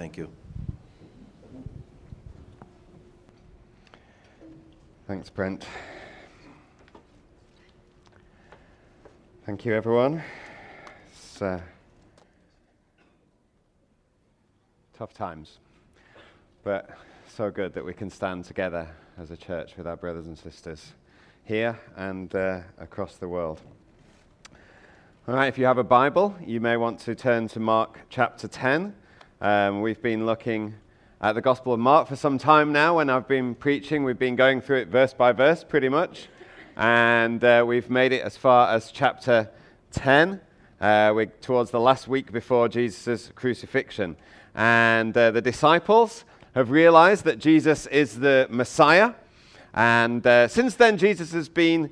Thank you. Thanks, Brent. Thank you, everyone. It's uh, tough times, but so good that we can stand together as a church with our brothers and sisters here and uh, across the world. All right, if you have a Bible, you may want to turn to Mark chapter 10. Um, we've been looking at the Gospel of Mark for some time now. When I've been preaching, we've been going through it verse by verse pretty much. And uh, we've made it as far as chapter 10. Uh, we're towards the last week before Jesus' crucifixion. And uh, the disciples have realized that Jesus is the Messiah. And uh, since then, Jesus has been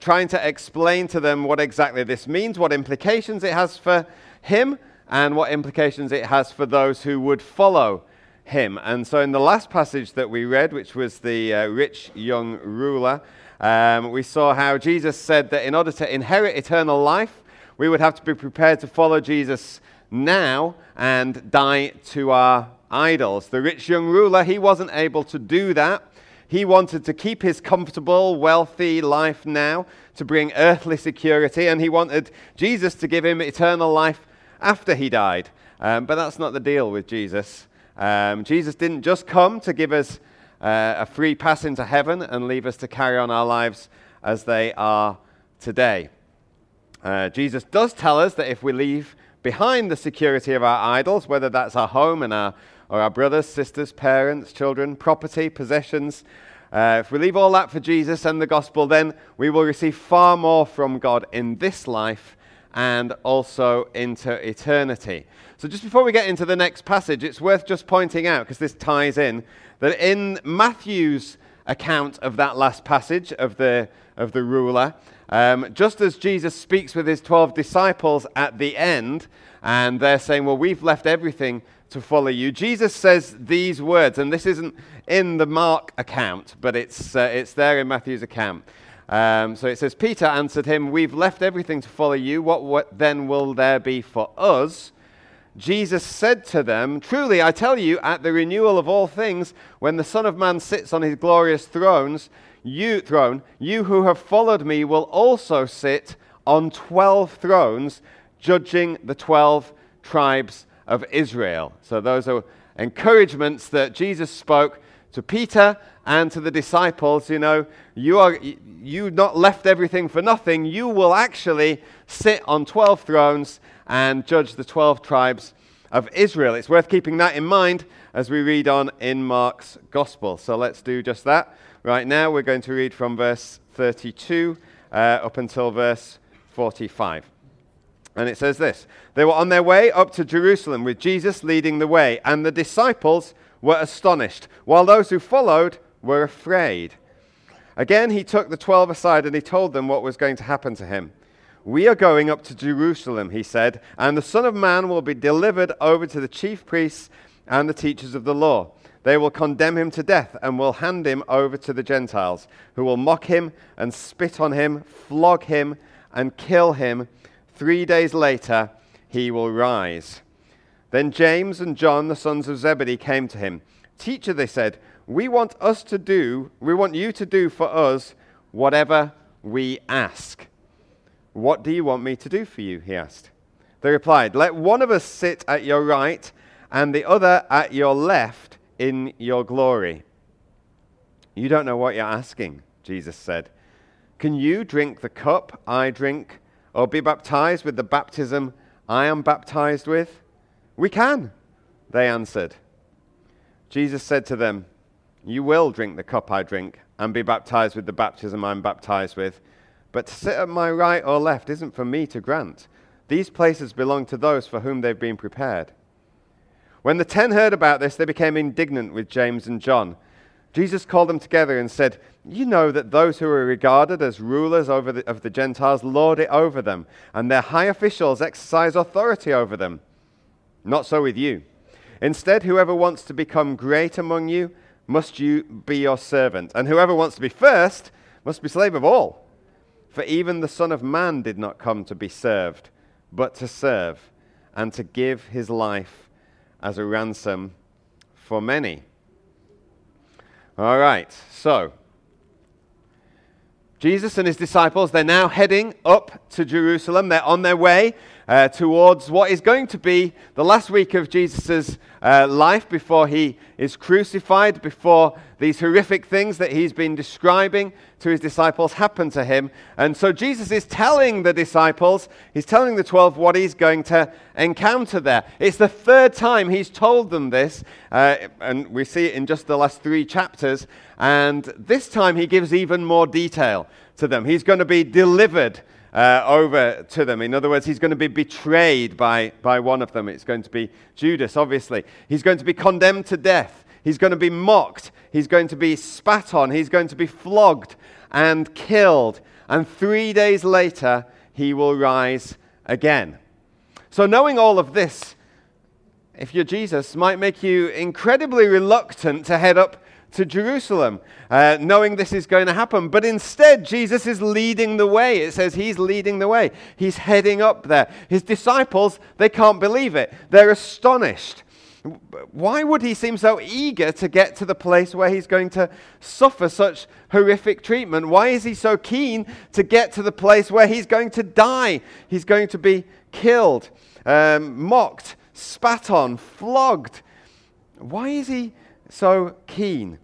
trying to explain to them what exactly this means, what implications it has for him and what implications it has for those who would follow him. And so, in the last passage that we read, which was the uh, rich young ruler, um, we saw how Jesus said that in order to inherit eternal life, we would have to be prepared to follow Jesus now and die to our idols. The rich young ruler, he wasn't able to do that. He wanted to keep his comfortable, wealthy life now to bring earthly security, and he wanted Jesus to give him eternal life after he died. Um, but that's not the deal with Jesus. Um, Jesus didn't just come to give us uh, a free pass into heaven and leave us to carry on our lives as they are today. Uh, Jesus does tell us that if we leave behind the security of our idols, whether that's our home and our, or our brothers, sisters, parents, children, property, possessions, uh, if we leave all that for Jesus and the gospel, then we will receive far more from God in this life and also into eternity. So, just before we get into the next passage, it's worth just pointing out, because this ties in, that in Matthew's account of that last passage of the, of the ruler, um, just as Jesus speaks with his 12 disciples at the end, and they're saying, Well, we've left everything to follow you, Jesus says these words, and this isn't in the Mark account, but it's, uh, it's there in Matthew's account. Um, so it says, Peter answered him, We've left everything to follow you. What, what then will there be for us? Jesus said to them, Truly, I tell you, at the renewal of all things, when the Son of Man sits on his glorious thrones, you, throne, you who have followed me will also sit on 12 thrones, judging the 12 tribes of Israel. So those are encouragements that Jesus spoke to Peter and to the disciples, you know, you are you not left everything for nothing. You will actually sit on 12 thrones and judge the 12 tribes of Israel. It's worth keeping that in mind as we read on in Mark's gospel. So let's do just that. Right now, we're going to read from verse 32 uh, up until verse 45. And it says this They were on their way up to Jerusalem with Jesus leading the way, and the disciples were astonished, while those who followed were afraid. Again, he took the twelve aside and he told them what was going to happen to him. We are going up to Jerusalem, he said, and the Son of Man will be delivered over to the chief priests and the teachers of the law. They will condemn him to death and will hand him over to the Gentiles, who will mock him and spit on him, flog him, and kill him. Three days later, he will rise. Then James and John, the sons of Zebedee, came to him. Teacher, they said, we want us to do, we want you to do for us whatever we ask. What do you want me to do for you? He asked. They replied, Let one of us sit at your right and the other at your left in your glory. You don't know what you're asking, Jesus said. Can you drink the cup I drink, or be baptized with the baptism I am baptized with? We can, they answered. Jesus said to them, you will drink the cup I drink and be baptized with the baptism I'm baptized with. But to sit at my right or left isn't for me to grant. These places belong to those for whom they've been prepared. When the ten heard about this, they became indignant with James and John. Jesus called them together and said, You know that those who are regarded as rulers over the, of the Gentiles lord it over them, and their high officials exercise authority over them. Not so with you. Instead, whoever wants to become great among you must you be your servant. And whoever wants to be first must be slave of all. For even the Son of Man did not come to be served, but to serve, and to give his life as a ransom for many. All right, so Jesus and his disciples, they're now heading up to Jerusalem. They're on their way uh, towards what is going to be the last week of Jesus' uh, life before he is crucified, before these horrific things that he's been describing to his disciples happen to him. And so Jesus is telling the disciples, he's telling the 12 what he's going to encounter there. It's the third time he's told them this, uh, and we see it in just the last three chapters. And this time he gives even more detail to them. He's going to be delivered uh, over to them. In other words, he's going to be betrayed by, by one of them. It's going to be Judas, obviously. He's going to be condemned to death. He's going to be mocked. He's going to be spat on. He's going to be flogged and killed. And three days later, he will rise again. So, knowing all of this, if you're Jesus, might make you incredibly reluctant to head up to Jerusalem, uh, knowing this is going to happen. But instead, Jesus is leading the way. It says he's leading the way. He's heading up there. His disciples, they can't believe it. They're astonished. Why would he seem so eager to get to the place where he's going to suffer such horrific treatment? Why is he so keen to get to the place where he's going to die? He's going to be killed, um, mocked, spat on, flogged. Why is he so keen?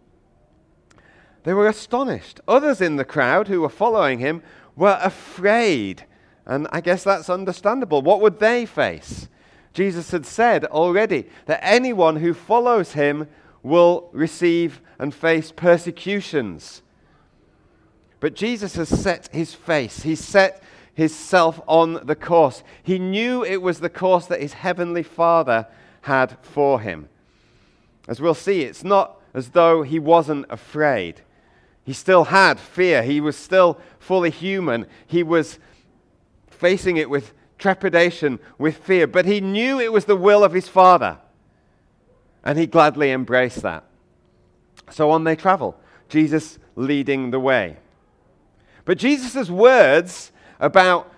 They were astonished. Others in the crowd who were following him were afraid. And I guess that's understandable. What would they face? Jesus had said already that anyone who follows him will receive and face persecutions. But Jesus has set his face, he's set his self on the course. He knew it was the course that his heavenly Father had for him. As we'll see, it's not as though he wasn't afraid. He still had fear. He was still fully human. He was facing it with trepidation, with fear. But he knew it was the will of his Father. And he gladly embraced that. So on they travel, Jesus leading the way. But Jesus' words about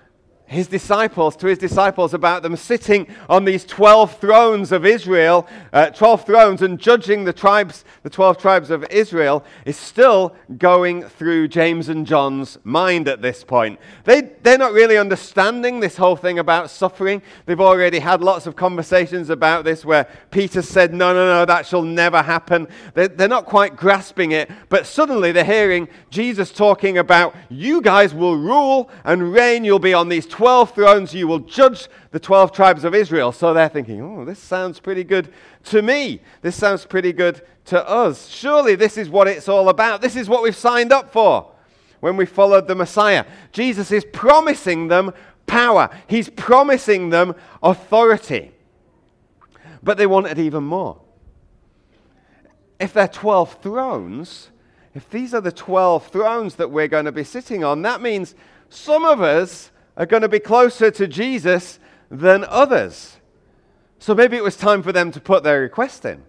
his disciples, to his disciples about them sitting on these 12 thrones of Israel, uh, 12 thrones, and judging the tribes, the 12 tribes of Israel, is still going through James and John's mind at this point. They, they're not really understanding this whole thing about suffering. They've already had lots of conversations about this where Peter said, No, no, no, that shall never happen. They're, they're not quite grasping it, but suddenly they're hearing Jesus talking about, You guys will rule and reign, you'll be on these 12 12 thrones, you will judge the 12 tribes of Israel. So they're thinking, oh, this sounds pretty good to me. This sounds pretty good to us. Surely this is what it's all about. This is what we've signed up for when we followed the Messiah. Jesus is promising them power, He's promising them authority. But they wanted even more. If they're 12 thrones, if these are the 12 thrones that we're going to be sitting on, that means some of us are going to be closer to Jesus than others. So maybe it was time for them to put their request in.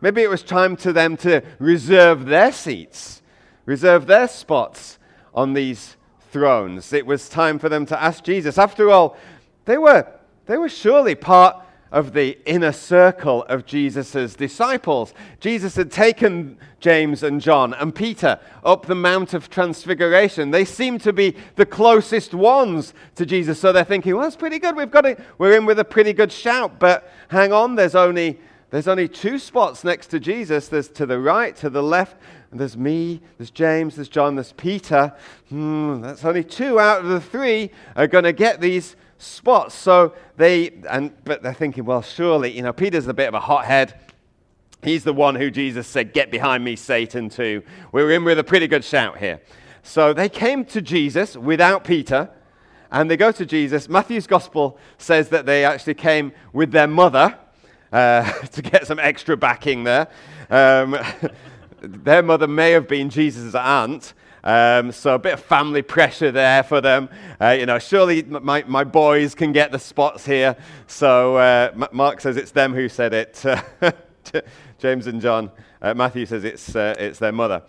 Maybe it was time for them to reserve their seats, reserve their spots on these thrones. It was time for them to ask Jesus. After all, they were, they were surely part of the inner circle of Jesus' disciples. Jesus had taken James and John and Peter up the Mount of Transfiguration. They seem to be the closest ones to Jesus. So they're thinking, well, that's pretty good. We've got it. We're in with a pretty good shout. But hang on, there's only, there's only two spots next to Jesus. There's to the right, to the left. And there's me, there's James, there's John, there's Peter. Hmm, that's only two out of the three are going to get these spots. So they, and, but they're thinking, well, surely, you know, Peter's a bit of a hothead. He's the one who Jesus said, Get behind me, Satan, too. We're in with a pretty good shout here. So they came to Jesus without Peter, and they go to Jesus. Matthew's gospel says that they actually came with their mother uh, to get some extra backing there. Um, their mother may have been Jesus' aunt, um, so a bit of family pressure there for them. Uh, you know, surely my, my boys can get the spots here. So uh, Mark says it's them who said it. James and John. Uh, Matthew says it's, uh, it's their mother.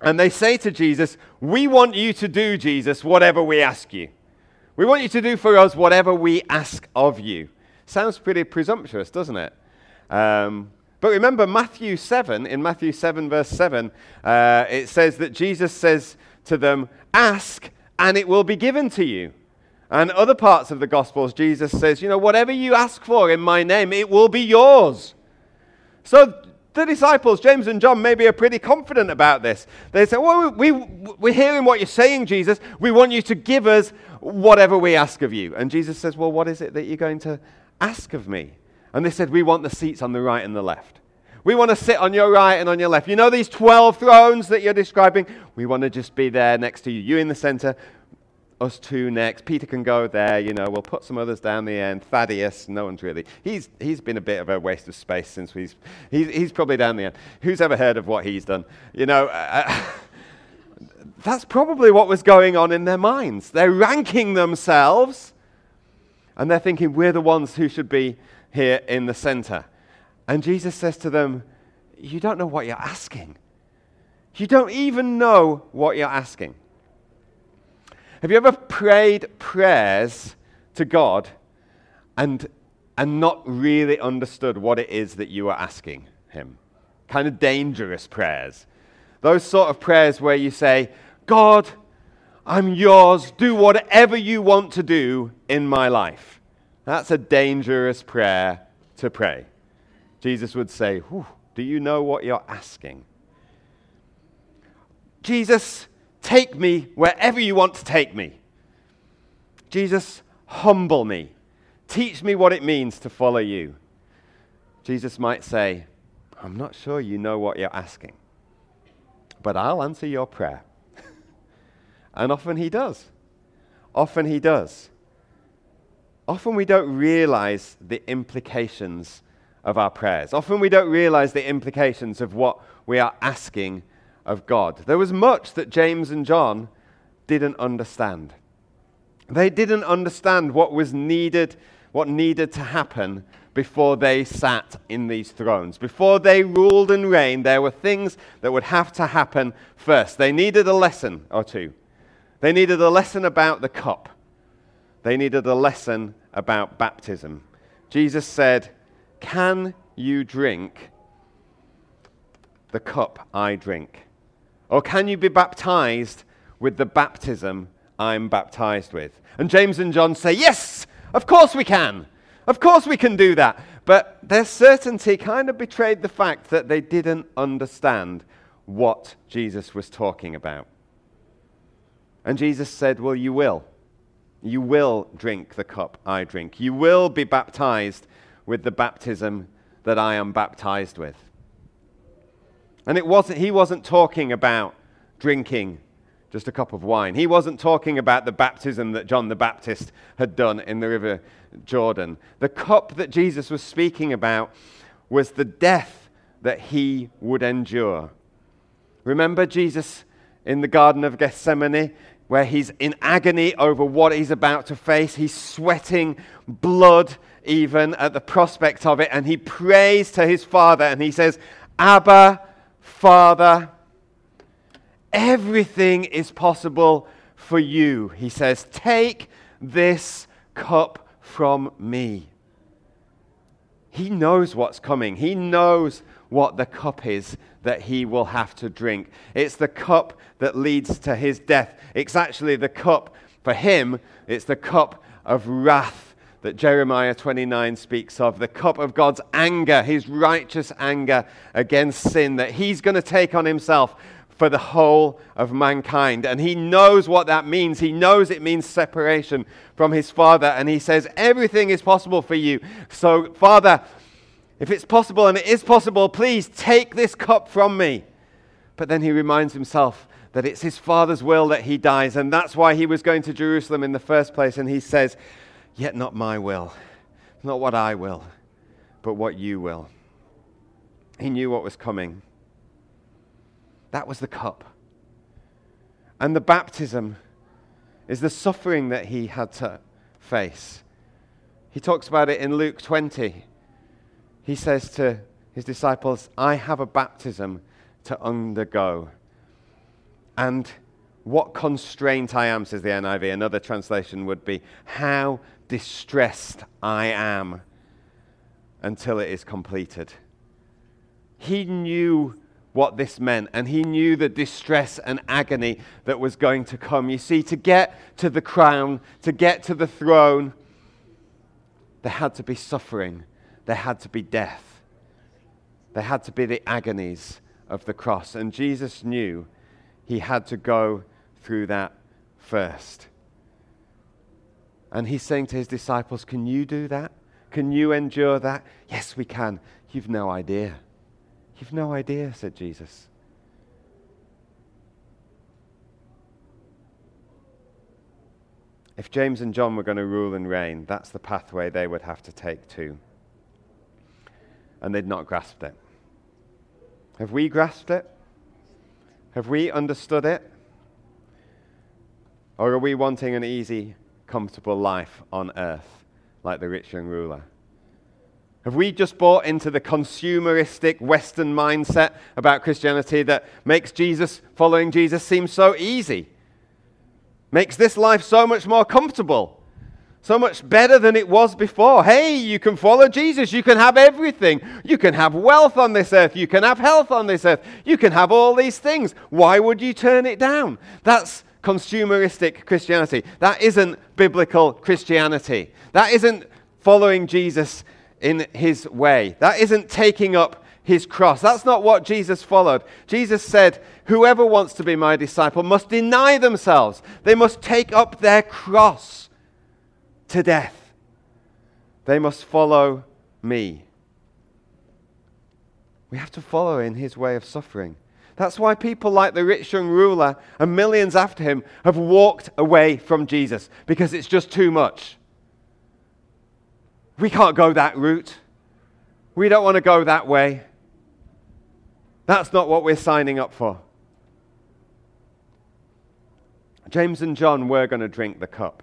And they say to Jesus, We want you to do, Jesus, whatever we ask you. We want you to do for us whatever we ask of you. Sounds pretty presumptuous, doesn't it? Um, but remember, Matthew 7, in Matthew 7, verse 7, uh, it says that Jesus says to them, Ask, and it will be given to you. And other parts of the Gospels, Jesus says, You know, whatever you ask for in my name, it will be yours. So the disciples, James and John, maybe are pretty confident about this. They say, Well, we, we're hearing what you're saying, Jesus. We want you to give us whatever we ask of you. And Jesus says, Well, what is it that you're going to ask of me? And they said, We want the seats on the right and the left. We want to sit on your right and on your left. You know these 12 thrones that you're describing? We want to just be there next to you. You in the center, us two next. Peter can go there, you know, we'll put some others down the end. Thaddeus, no one's really. He's, he's been a bit of a waste of space since he's, he's, he's probably down the end. Who's ever heard of what he's done? You know, uh, uh that's probably what was going on in their minds. They're ranking themselves and they're thinking, we're the ones who should be here in the center. And Jesus says to them, You don't know what you're asking. You don't even know what you're asking. Have you ever prayed prayers to God and, and not really understood what it is that you are asking Him? Kind of dangerous prayers. Those sort of prayers where you say, God, I'm yours, do whatever you want to do in my life. That's a dangerous prayer to pray. Jesus would say, Do you know what you're asking? Jesus, Take me wherever you want to take me. Jesus, humble me. Teach me what it means to follow you. Jesus might say, I'm not sure you know what you're asking, but I'll answer your prayer. and often he does. Often he does. Often we don't realize the implications of our prayers. Often we don't realize the implications of what we are asking of God. There was much that James and John didn't understand. They didn't understand what was needed, what needed to happen before they sat in these thrones. Before they ruled and reigned, there were things that would have to happen first. They needed a lesson or two. They needed a lesson about the cup. They needed a lesson about baptism. Jesus said, Can you drink the cup I drink? Or can you be baptized with the baptism I'm baptized with? And James and John say, Yes, of course we can. Of course we can do that. But their certainty kind of betrayed the fact that they didn't understand what Jesus was talking about. And Jesus said, Well, you will. You will drink the cup I drink. You will be baptized with the baptism that I am baptized with. And it wasn't, he wasn't talking about drinking just a cup of wine. He wasn't talking about the baptism that John the Baptist had done in the river Jordan. The cup that Jesus was speaking about was the death that he would endure. Remember Jesus in the Garden of Gethsemane, where he's in agony over what he's about to face? He's sweating blood even at the prospect of it, and he prays to his Father and he says, Abba, Father, everything is possible for you. He says, Take this cup from me. He knows what's coming. He knows what the cup is that he will have to drink. It's the cup that leads to his death. It's actually the cup, for him, it's the cup of wrath that Jeremiah 29 speaks of the cup of God's anger, his righteous anger against sin, that he's going to take on himself for the whole of mankind. And he knows what that means. He knows it means separation from his Father. And he says, Everything is possible for you. So, Father, if it's possible, and it is possible, please take this cup from me. But then he reminds himself that it's his Father's will that he dies. And that's why he was going to Jerusalem in the first place. And he says, Yet not my will, not what I will, but what you will. He knew what was coming. That was the cup. And the baptism is the suffering that he had to face. He talks about it in Luke 20. He says to his disciples, I have a baptism to undergo. And what constraint I am, says the NIV. Another translation would be, How distressed I am. until it is completed. He knew what this meant, and he knew the distress and agony that was going to come. You see, to get to the crown, to get to the throne, there had to be suffering, there had to be death, there had to be the agonies of the cross. And Jesus knew he had to go through that first. And he's saying to his disciples, Can you do that? Can you endure that? Yes, we can. You've no idea. You've no idea, said Jesus. If James and John were going to rule and reign, that's the pathway they would have to take too. And they'd not grasped it. Have we grasped it? Have we understood it? Or are we wanting an easy, comfortable life on earth like the rich young ruler? Have we just bought into the consumeristic Western mindset about Christianity that makes Jesus, following Jesus, seem so easy? Makes this life so much more comfortable, so much better than it was before. Hey, you can follow Jesus. You can have everything. You can have wealth on this earth. You can have health on this earth. You can have all these things. Why would you turn it down? That's consumeristic Christianity. That isn't biblical Christianity. That isn't following Jesus in his way. That isn't taking up his cross. That's not what Jesus followed. Jesus said, Whoever wants to be my disciple must deny themselves, they must take up their cross to death. They must follow me. We have to follow in his way of suffering. That's why people like the rich young ruler and millions after him have walked away from Jesus because it's just too much. We can't go that route. We don't want to go that way. That's not what we're signing up for. James and John were going to drink the cup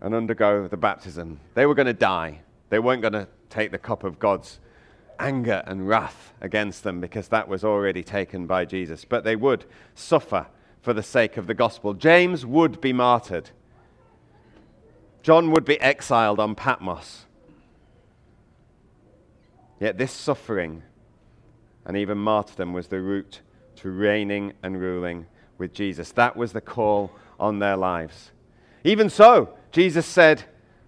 and undergo the baptism. They were going to die. They weren't going to take the cup of God's anger and wrath against them because that was already taken by Jesus. But they would suffer for the sake of the gospel. James would be martyred. John would be exiled on Patmos. Yet this suffering and even martyrdom was the route to reigning and ruling with Jesus. That was the call on their lives. Even so, Jesus said,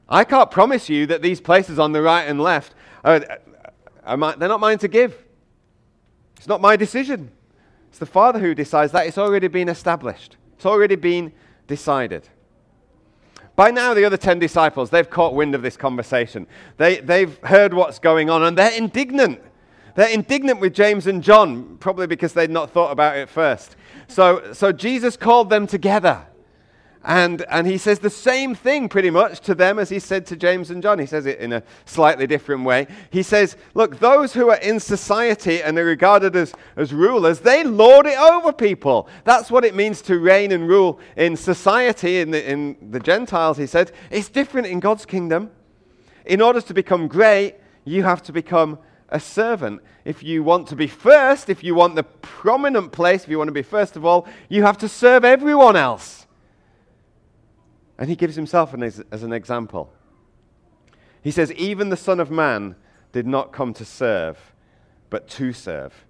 I can't promise you that these places on the right and left, uh, uh, are, are they're not mine to give. It's not my decision. It's the Father who decides that. It's already been established, it's already been decided. By now, the other 10 disciples, they've caught wind of this conversation. They, they've heard what's going on and they're indignant. They're indignant with James and John, probably because they'd not thought about it first. So, so Jesus called them together. And, and he says the same thing pretty much to them as he said to James and John. He says it in a slightly different way. He says, Look, those who are in society and are regarded as, as rulers, they lord it over people. That's what it means to reign and rule in society, in the, in the Gentiles, he said. It's different in God's kingdom. In order to become great, you have to become a servant. If you want to be first, if you want the prominent place, if you want to be first of all, you have to serve everyone else. And he gives himself as an example. He says, Even the Son of Man did not come to serve, but to serve,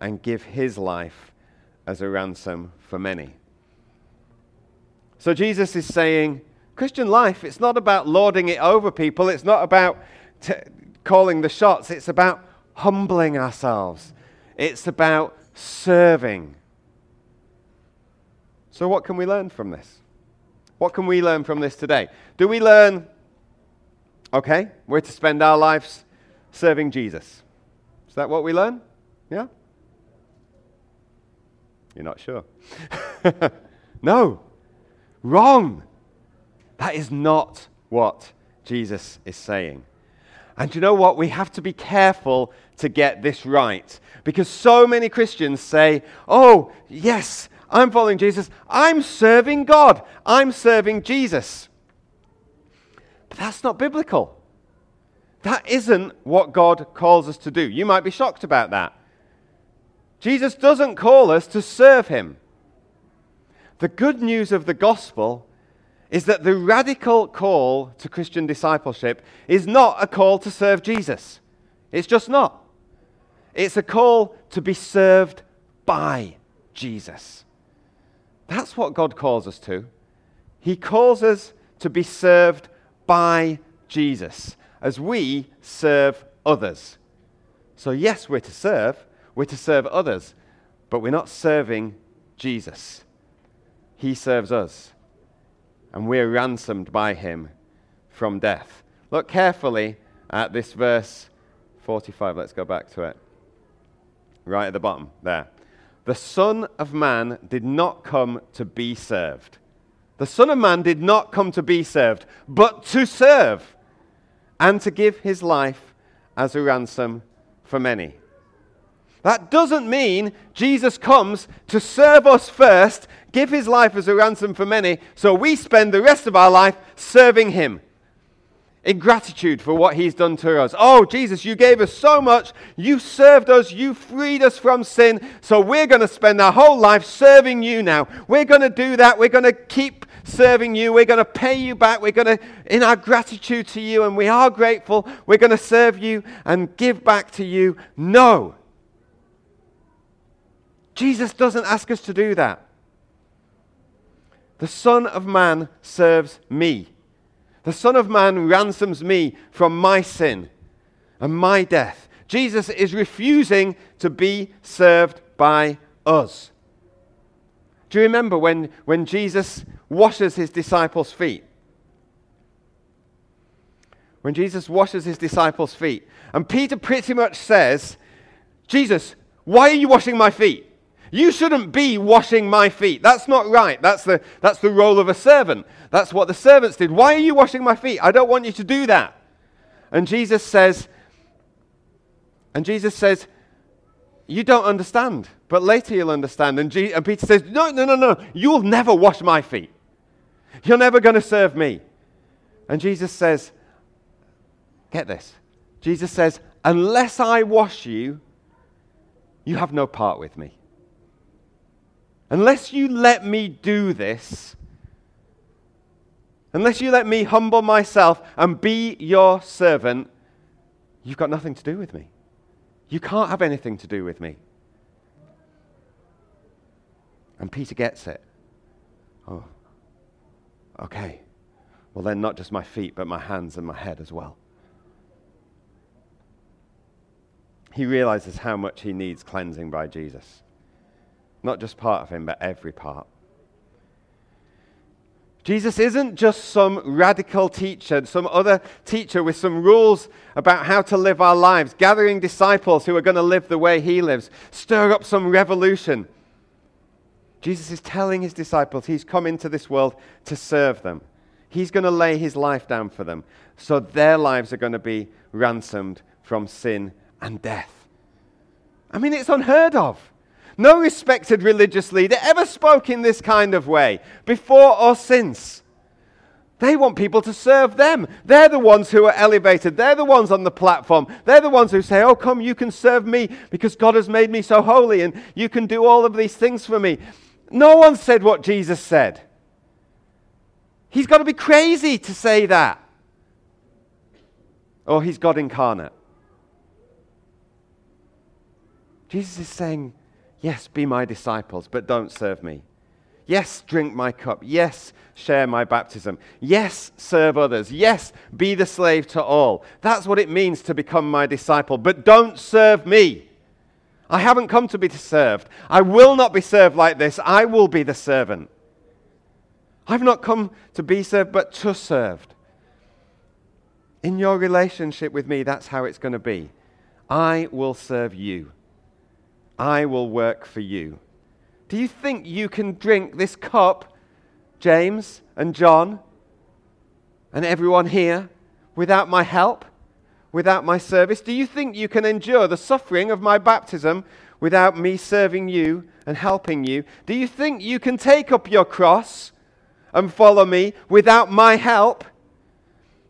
and give his life as a ransom for many. So Jesus is saying, Christian life, it's not about lording it over people, it's not about t- calling the shots, it's about humbling ourselves, it's about serving. So, what can we learn from this? What can we learn from this today? Do we learn, okay, we're to spend our lives serving Jesus? Is that what we learn? Yeah? You're not sure? no. Wrong. That is not what Jesus is saying. And you know what? We have to be careful to get this right. Because so many Christians say, oh, yes, I'm following Jesus. I'm serving God. I'm serving Jesus. But that's not biblical. That isn't what God calls us to do. You might be shocked about that. Jesus doesn't call us to serve him. The good news of the gospel is that the radical call to Christian discipleship is not a call to serve Jesus. It's just not. It's a call to be served by Jesus. That's what God calls us to. He calls us to be served by Jesus as we serve others. So, yes, we're to serve, we're to serve others, but we're not serving Jesus. He serves us, and we're ransomed by him from death. Look carefully at this verse 45. Let's go back to it. Right at the bottom, there. The Son of Man did not come to be served. The Son of Man did not come to be served, but to serve and to give his life as a ransom for many. That doesn't mean Jesus comes to serve us first, give his life as a ransom for many, so we spend the rest of our life serving him in gratitude for what he's done to us. Oh, Jesus, you gave us so much. You served us. You freed us from sin. So we're going to spend our whole life serving you now. We're going to do that. We're going to keep serving you. We're going to pay you back. We're going to, in our gratitude to you, and we are grateful, we're going to serve you and give back to you. No. Jesus doesn't ask us to do that. The Son of Man serves me. The Son of Man ransoms me from my sin and my death. Jesus is refusing to be served by us. Do you remember when, when Jesus washes his disciples' feet? When Jesus washes his disciples' feet, and Peter pretty much says, Jesus, why are you washing my feet? You shouldn't be washing my feet. That's not right. That's the, that's the role of a servant. That's what the servants did. Why are you washing my feet? I don't want you to do that. And Jesus says, and Jesus says, you don't understand, but later you'll understand. And, and Peter says, no, no, no, no. You'll never wash my feet. You're never going to serve me. And Jesus says, get this. Jesus says, unless I wash you, you have no part with me. Unless you let me do this, unless you let me humble myself and be your servant, you've got nothing to do with me. You can't have anything to do with me. And Peter gets it. Oh, okay. Well, then, not just my feet, but my hands and my head as well. He realizes how much he needs cleansing by Jesus. Not just part of him, but every part. Jesus isn't just some radical teacher, some other teacher with some rules about how to live our lives, gathering disciples who are going to live the way he lives, stir up some revolution. Jesus is telling his disciples he's come into this world to serve them. He's going to lay his life down for them, so their lives are going to be ransomed from sin and death. I mean, it's unheard of. No respected religious leader ever spoke in this kind of way, before or since. They want people to serve them. They're the ones who are elevated. They're the ones on the platform. They're the ones who say, Oh, come, you can serve me because God has made me so holy and you can do all of these things for me. No one said what Jesus said. He's got to be crazy to say that. Or he's God incarnate. Jesus is saying, Yes, be my disciples, but don't serve me. Yes, drink my cup. Yes, share my baptism. Yes, serve others. Yes, be the slave to all. That's what it means to become my disciple. But don't serve me. I haven't come to be served. I will not be served like this. I will be the servant. I've not come to be served, but to serve. In your relationship with me, that's how it's going to be. I will serve you. I will work for you. Do you think you can drink this cup, James and John, and everyone here, without my help, without my service? Do you think you can endure the suffering of my baptism without me serving you and helping you? Do you think you can take up your cross and follow me without my help?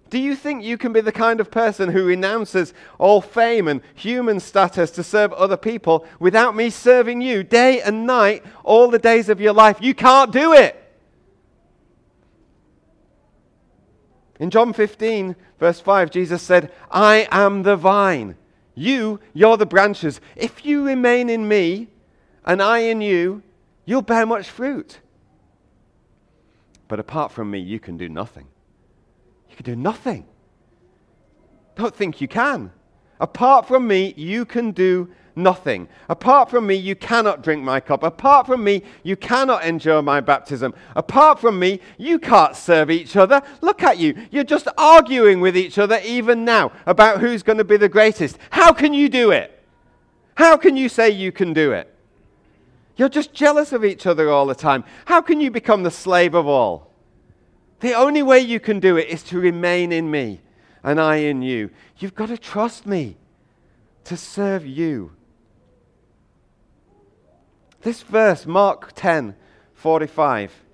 Do you think you can be the kind of person who renounces all fame and human status to serve other people without me serving you day and night all the days of your life? You can't do it. In John 15, verse 5, Jesus said, I am the vine. You, you're the branches. If you remain in me and I in you, you'll bear much fruit. But apart from me, you can do nothing. You can do nothing. Don't think you can. Apart from me, you can do nothing. Apart from me, you cannot drink my cup. Apart from me, you cannot endure my baptism. Apart from me, you can't serve each other. Look at you. You're just arguing with each other even now about who's going to be the greatest. How can you do it? How can you say you can do it? You're just jealous of each other all the time. How can you become the slave of all? The only way you can do it is to remain in me and I in you. You've got to trust me to serve you. This verse, Mark 10 45,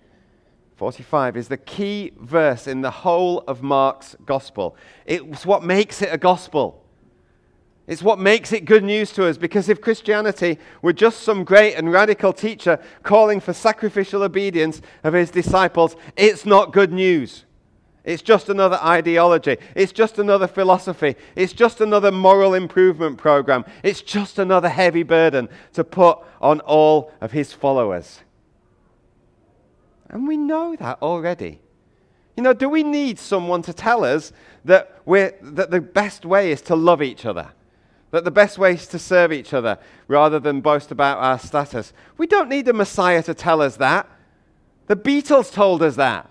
45, is the key verse in the whole of Mark's gospel. It's what makes it a gospel. It's what makes it good news to us because if Christianity were just some great and radical teacher calling for sacrificial obedience of his disciples, it's not good news. It's just another ideology. It's just another philosophy. It's just another moral improvement program. It's just another heavy burden to put on all of his followers. And we know that already. You know, do we need someone to tell us that, that the best way is to love each other? That the best way is to serve each other rather than boast about our status? We don't need a Messiah to tell us that. The Beatles told us that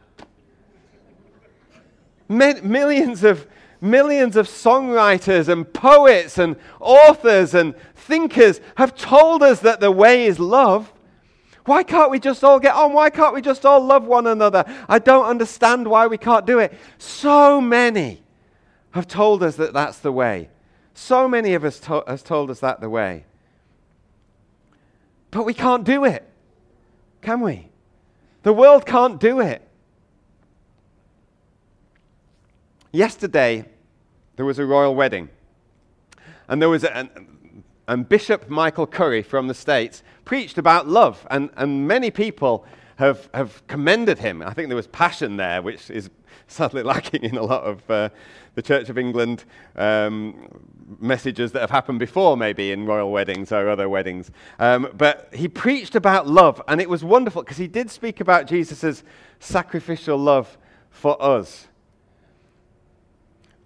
millions of millions of songwriters and poets and authors and thinkers have told us that the way is love. Why can't we just all get on? Why can't we just all love one another? I don't understand why we can't do it. So many have told us that that's the way. So many of us to- has told us that the way. But we can't do it. Can we? The world can't do it. Yesterday, there was a royal wedding. And there was a, and, and Bishop Michael Curry from the States preached about love. And, and many people have, have commended him. I think there was passion there, which is sadly lacking in a lot of uh, the Church of England um, messages that have happened before, maybe in royal weddings or other weddings. Um, but he preached about love, and it was wonderful because he did speak about Jesus' sacrificial love for us.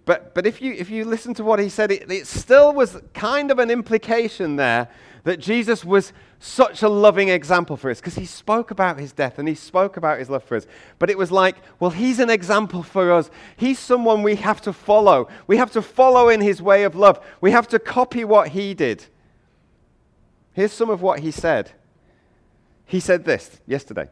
But, but if, you, if you listen to what he said, it, it still was kind of an implication there that Jesus was such a loving example for us because he spoke about his death and he spoke about his love for us. But it was like, well, he's an example for us. He's someone we have to follow. We have to follow in his way of love. We have to copy what he did. Here's some of what he said. He said this yesterday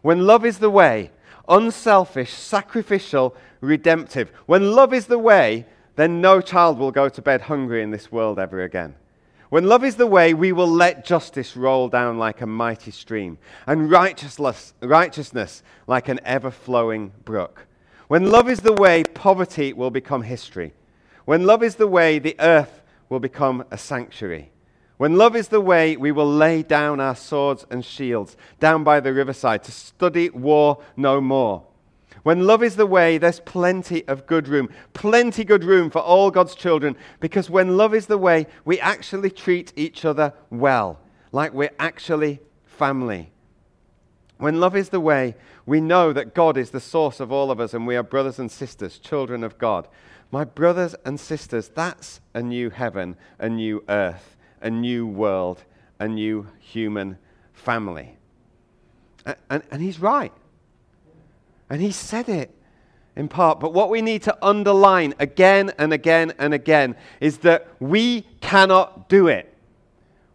When love is the way, unselfish, sacrificial, redemptive. When love is the way, then no child will go to bed hungry in this world ever again. When love is the way, we will let justice roll down like a mighty stream, and righteousness, righteousness like an ever flowing brook. When love is the way, poverty will become history. When love is the way, the earth will become a sanctuary. When love is the way, we will lay down our swords and shields down by the riverside to study war no more. When love is the way, there's plenty of good room, plenty good room for all God's children, because when love is the way, we actually treat each other well, like we're actually family. When love is the way, we know that God is the source of all of us and we are brothers and sisters, children of God. My brothers and sisters, that's a new heaven, a new earth a new world, a new human family. And, and, and he's right. And he said it in part. But what we need to underline again and again and again is that we cannot do it.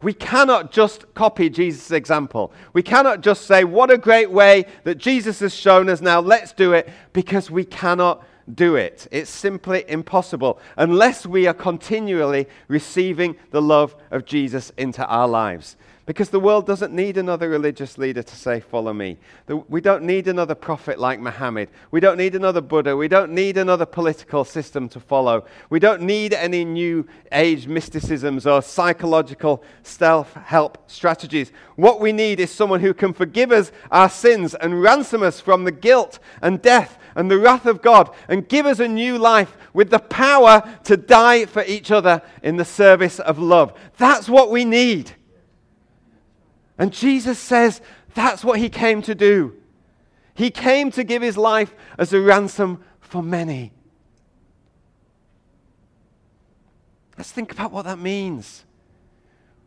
We cannot just copy Jesus' example. We cannot just say, What a great way that Jesus has shown us now, let's do it, because we cannot do it. It's simply impossible unless we are continually receiving the love of Jesus into our lives. Because the world doesn't need another religious leader to say, Follow me. We don't need another prophet like Muhammad. We don't need another Buddha. We don't need another political system to follow. We don't need any new age mysticisms or psychological self help strategies. What we need is someone who can forgive us our sins and ransom us from the guilt and death and the wrath of God and give us a new life with the power to die for each other in the service of love. That's what we need. And Jesus says that's what he came to do. He came to give his life as a ransom for many. Let's think about what that means.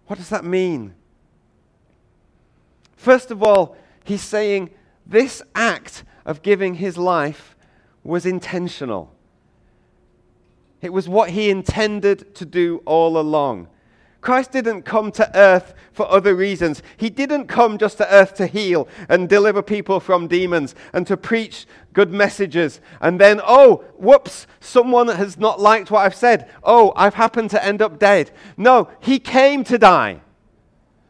What does that mean? First of all, he's saying this act of giving his life was intentional. It was what he intended to do all along. Christ didn't come to earth for other reasons. He didn't come just to earth to heal and deliver people from demons and to preach good messages. And then, oh, whoops, someone has not liked what I've said. Oh, I've happened to end up dead. No, he came to die.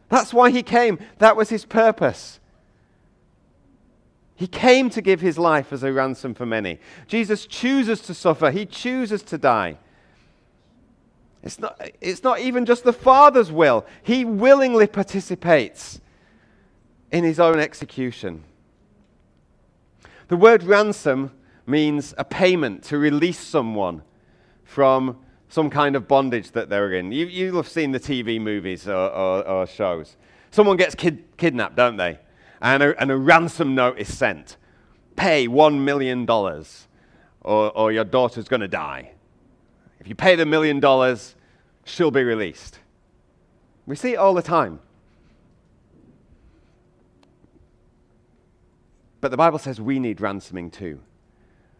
That's why he came. That was his purpose. He came to give his life as a ransom for many. Jesus chooses to suffer, he chooses to die. It's not, it's not even just the Father's will, He willingly participates in His own execution. The word ransom means a payment to release someone from some kind of bondage that they're in. You, you'll have seen the TV movies or, or, or shows. Someone gets kid, kidnapped, don't they? And a, and a ransom note is sent. Pay $1 million or, or your daughter's going to die. If you pay the million dollars, she'll be released. We see it all the time. But the Bible says we need ransoming too.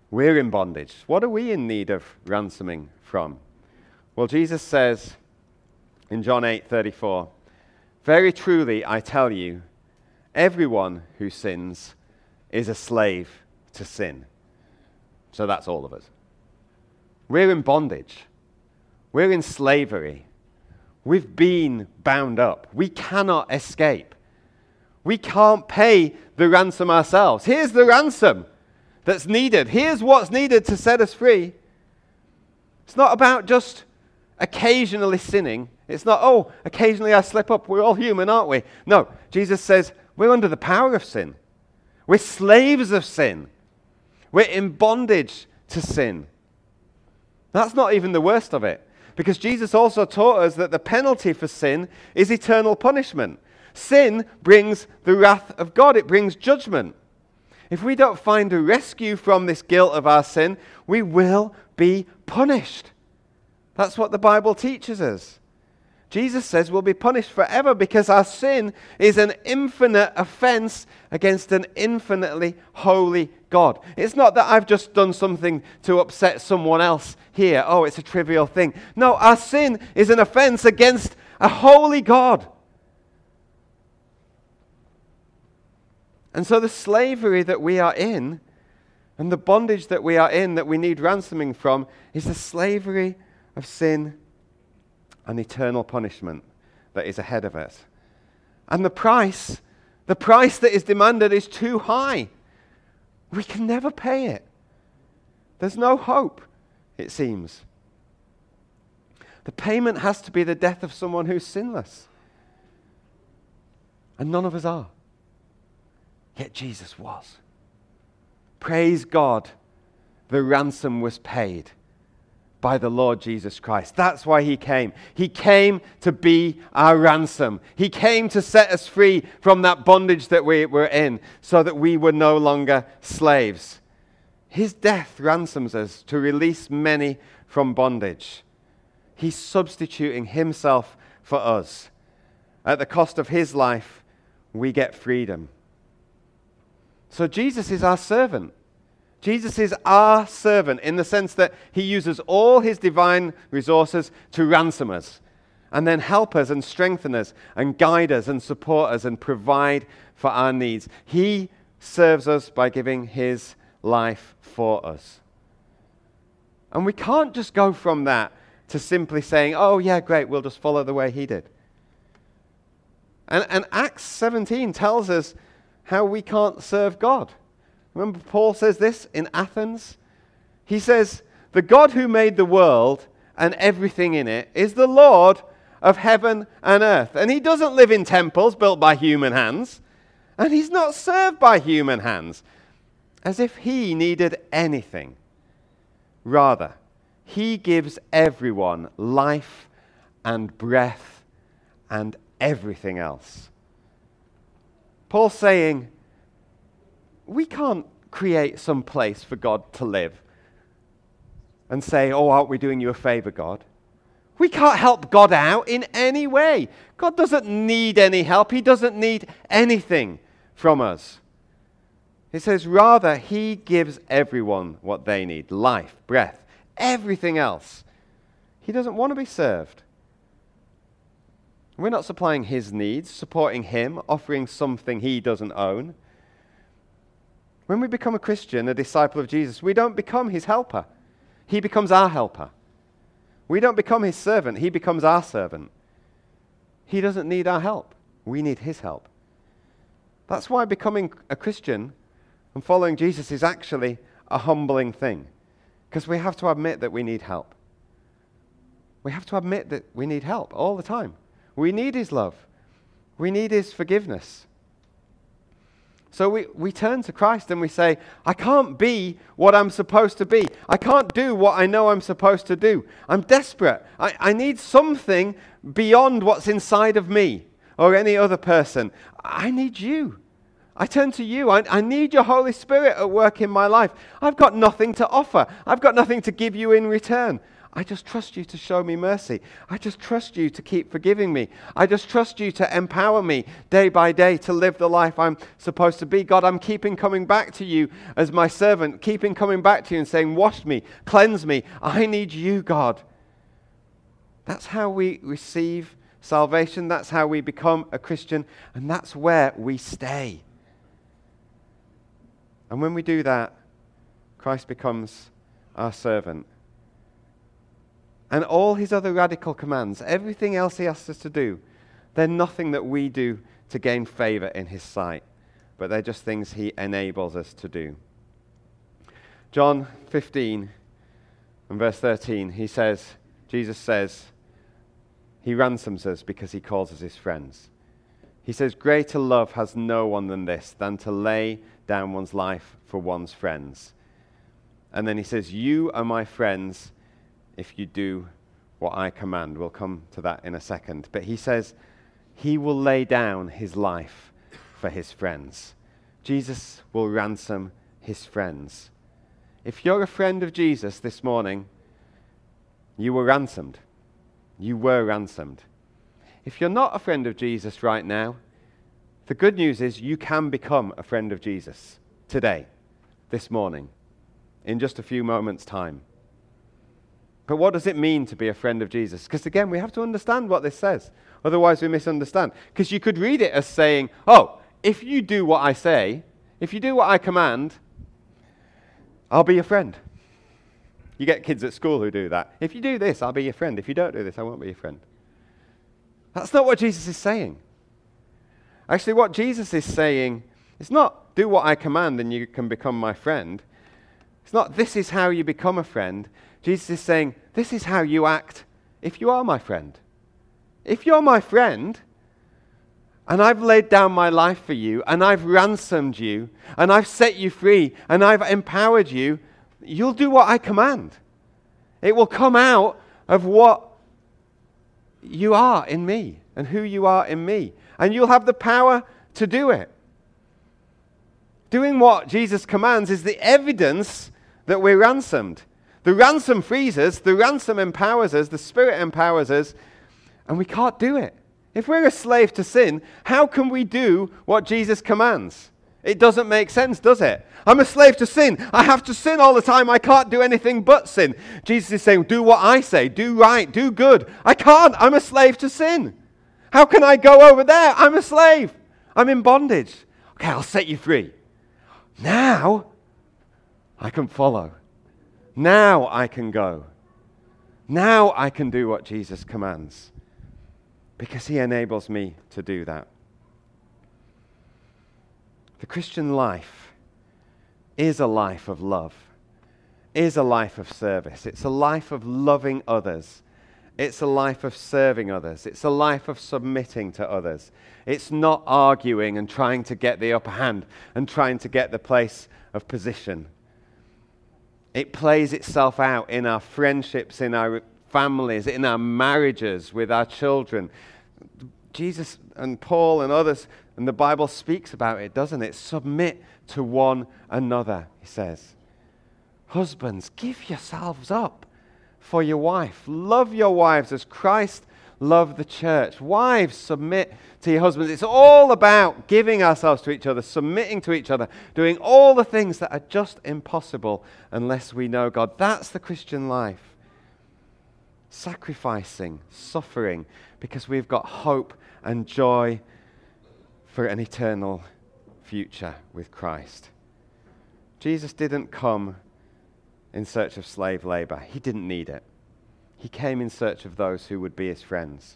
We're in bondage. What are we in need of ransoming from? Well, Jesus says in John 8 34, Very truly I tell you, everyone who sins is a slave to sin. So that's all of us. We're in bondage. We're in slavery. We've been bound up. We cannot escape. We can't pay the ransom ourselves. Here's the ransom that's needed. Here's what's needed to set us free. It's not about just occasionally sinning. It's not, oh, occasionally I slip up. We're all human, aren't we? No, Jesus says we're under the power of sin. We're slaves of sin. We're in bondage to sin. That's not even the worst of it. Because Jesus also taught us that the penalty for sin is eternal punishment. Sin brings the wrath of God, it brings judgment. If we don't find a rescue from this guilt of our sin, we will be punished. That's what the Bible teaches us. Jesus says we'll be punished forever because our sin is an infinite offense against an infinitely holy God. It's not that I've just done something to upset someone else here. Oh, it's a trivial thing. No, our sin is an offense against a holy God. And so the slavery that we are in and the bondage that we are in that we need ransoming from is the slavery of sin and eternal punishment that is ahead of us. And the price, the price that is demanded is too high. We can never pay it. There's no hope, it seems. The payment has to be the death of someone who's sinless. And none of us are. Yet Jesus was. Praise God, the ransom was paid by the Lord Jesus Christ. That's why he came. He came to be our ransom. He came to set us free from that bondage that we were in so that we were no longer slaves. His death ransoms us to release many from bondage. He's substituting himself for us. At the cost of his life, we get freedom. So Jesus is our servant. Jesus is our servant in the sense that he uses all his divine resources to ransom us and then help us and strengthen us and guide us and support us and provide for our needs. He serves us by giving his life for us. And we can't just go from that to simply saying, oh, yeah, great, we'll just follow the way he did. And, and Acts 17 tells us how we can't serve God. Remember, Paul says this in Athens? He says, The God who made the world and everything in it is the Lord of heaven and earth. And he doesn't live in temples built by human hands, and he's not served by human hands, as if he needed anything. Rather, he gives everyone life and breath and everything else. Paul's saying, we can't create some place for God to live and say, Oh, aren't we doing you a favor, God? We can't help God out in any way. God doesn't need any help, He doesn't need anything from us. He says, rather, He gives everyone what they need life, breath, everything else. He doesn't want to be served. We're not supplying His needs, supporting Him, offering something He doesn't own. When we become a Christian, a disciple of Jesus, we don't become His helper. He becomes our helper. We don't become his servant, he becomes our servant. He doesn't need our help, we need his help. That's why becoming a Christian and following Jesus is actually a humbling thing, because we have to admit that we need help. We have to admit that we need help all the time. We need his love, we need his forgiveness. So we, we turn to Christ and we say, I can't be what I'm supposed to be. I can't do what I know I'm supposed to do. I'm desperate. I, I need something beyond what's inside of me or any other person. I need you. I turn to you. I, I, need your Holy Spirit at work in my life. I've got nothing to offer, I've got nothing to give you in return. I just trust you to show me mercy. I just trust you to keep forgiving me. I just trust you to empower me day by day to live the life I'm supposed to be. God, I'm keeping coming back to you as my servant, keeping coming back to you and saying, Wash me, cleanse me. I need you, God. That's how we receive salvation. That's how we become a Christian. And that's where we stay. And when we do that, Christ becomes our servant. And all his other radical commands, everything else he asks us to do, they're nothing that we do to gain favor in his sight, but they're just things he enables us to do. John 15 and verse 13, he says, Jesus says, he ransoms us because he calls us his friends. He says, Greater love has no one than this, than to lay down one's life for one's friends. And then he says, You are my friends if you do what I command. We'll come to that in a second. But he says he will lay down his life for his friends. Jesus will ransom his friends. If you're a friend of Jesus this morning, you were ransomed. You were ransomed. If you're not a friend of Jesus right now, the good news is you can become a friend of Jesus today, this morning, in just a few moments' time. But what does it mean to be a friend of Jesus? Because again, we have to understand what this says. Otherwise, we misunderstand. Because you could read it as saying, oh, if you do what I say, if you do what I command, I'll be your friend. You get kids at school who do that. If you do this, I'll be your friend. If you don't do this, I won't be your friend. That's not what Jesus is saying. Actually, what Jesus is saying is not do what I command and you can become my friend. It's not this is how you become a friend. Jesus is saying, This is how you act if you are my friend. If you're my friend, and I've laid down my life for you, and I've ransomed you, and I've set you free, and I've empowered you, you'll do what I command. It will come out of what you are in me and who you are in me. And you'll have the power to do it. Doing what Jesus commands is the evidence that we're ransomed. The ransom frees us, the ransom empowers us, the Spirit empowers us, and we can't do it. If we're a slave to sin, how can we do what Jesus commands? It doesn't make sense, does it? I'm a slave to sin. I have to sin all the time. I can't do anything but sin. Jesus is saying, Do what I say, do right, do good. I can't. I'm a slave to sin. How can I go over there? I'm a slave. I'm in bondage. Okay, I'll set you free. Now I can follow. Now I can go. Now I can do what Jesus commands because he enables me to do that. The Christian life is a life of love, is a life of service. It's a life of loving others. It's a life of serving others. It's a life of submitting to others. It's not arguing and trying to get the upper hand and trying to get the place of position. It plays itself out in our friendships, in our families, in our marriages, with our children. Jesus and Paul and others, and the Bible speaks about it, doesn't it? Submit to one another, he says. Husbands, give yourselves up for your wife. Love your wives as Christ loved the church. Wives, submit to your husbands. It's all about giving ourselves to each other, submitting to each other, doing all the things that are just impossible unless we know God. That's the Christian life. Sacrificing, suffering, because we've got hope and joy for an eternal future with Christ. Jesus didn't come in search of slave labor, he didn't need it. He came in search of those who would be his friends.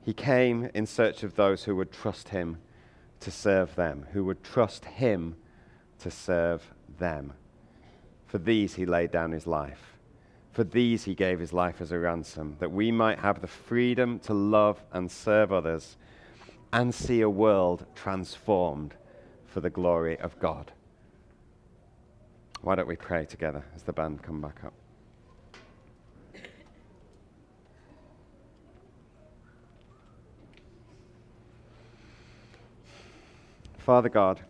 He came in search of those who would trust him to serve them, who would trust him to serve them. For these he laid down his life. For these he gave his life as a ransom, that we might have the freedom to love and serve others and see a world transformed for the glory of God. Why don't we pray together as the band come back up? Father God,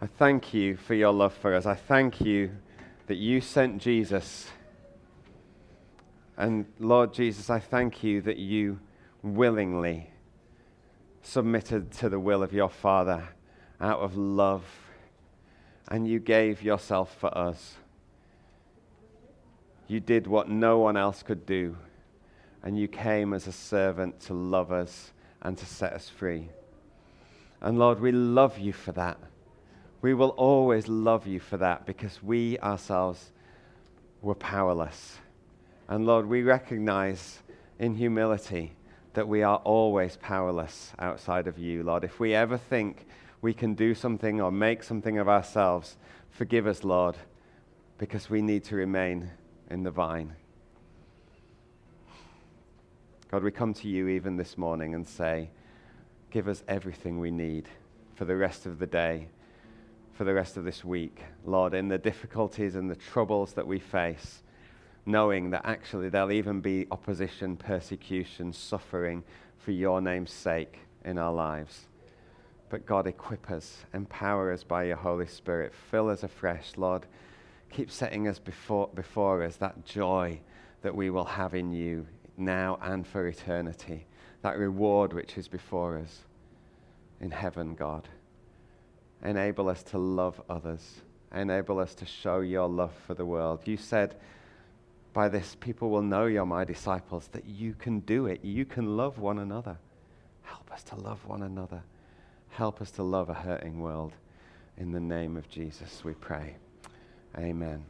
I thank you for your love for us. I thank you that you sent Jesus. And Lord Jesus, I thank you that you willingly submitted to the will of your Father out of love, and you gave yourself for us. You did what no one else could do, and you came as a servant to love us and to set us free. And Lord, we love you for that. We will always love you for that because we ourselves were powerless. And Lord, we recognize in humility that we are always powerless outside of you, Lord. If we ever think we can do something or make something of ourselves, forgive us, Lord, because we need to remain in the vine. God, we come to you even this morning and say, Give us everything we need for the rest of the day, for the rest of this week. Lord, in the difficulties and the troubles that we face, knowing that actually there'll even be opposition, persecution, suffering for your name's sake in our lives. But God, equip us, empower us by your Holy Spirit, fill us afresh, Lord. Keep setting us before, before us that joy that we will have in you now and for eternity that reward which is before us in heaven, God. Enable us to love others. Enable us to show your love for the world. You said, by this, people will know you're my disciples, that you can do it. You can love one another. Help us to love one another. Help us to love a hurting world. In the name of Jesus, we pray. Amen.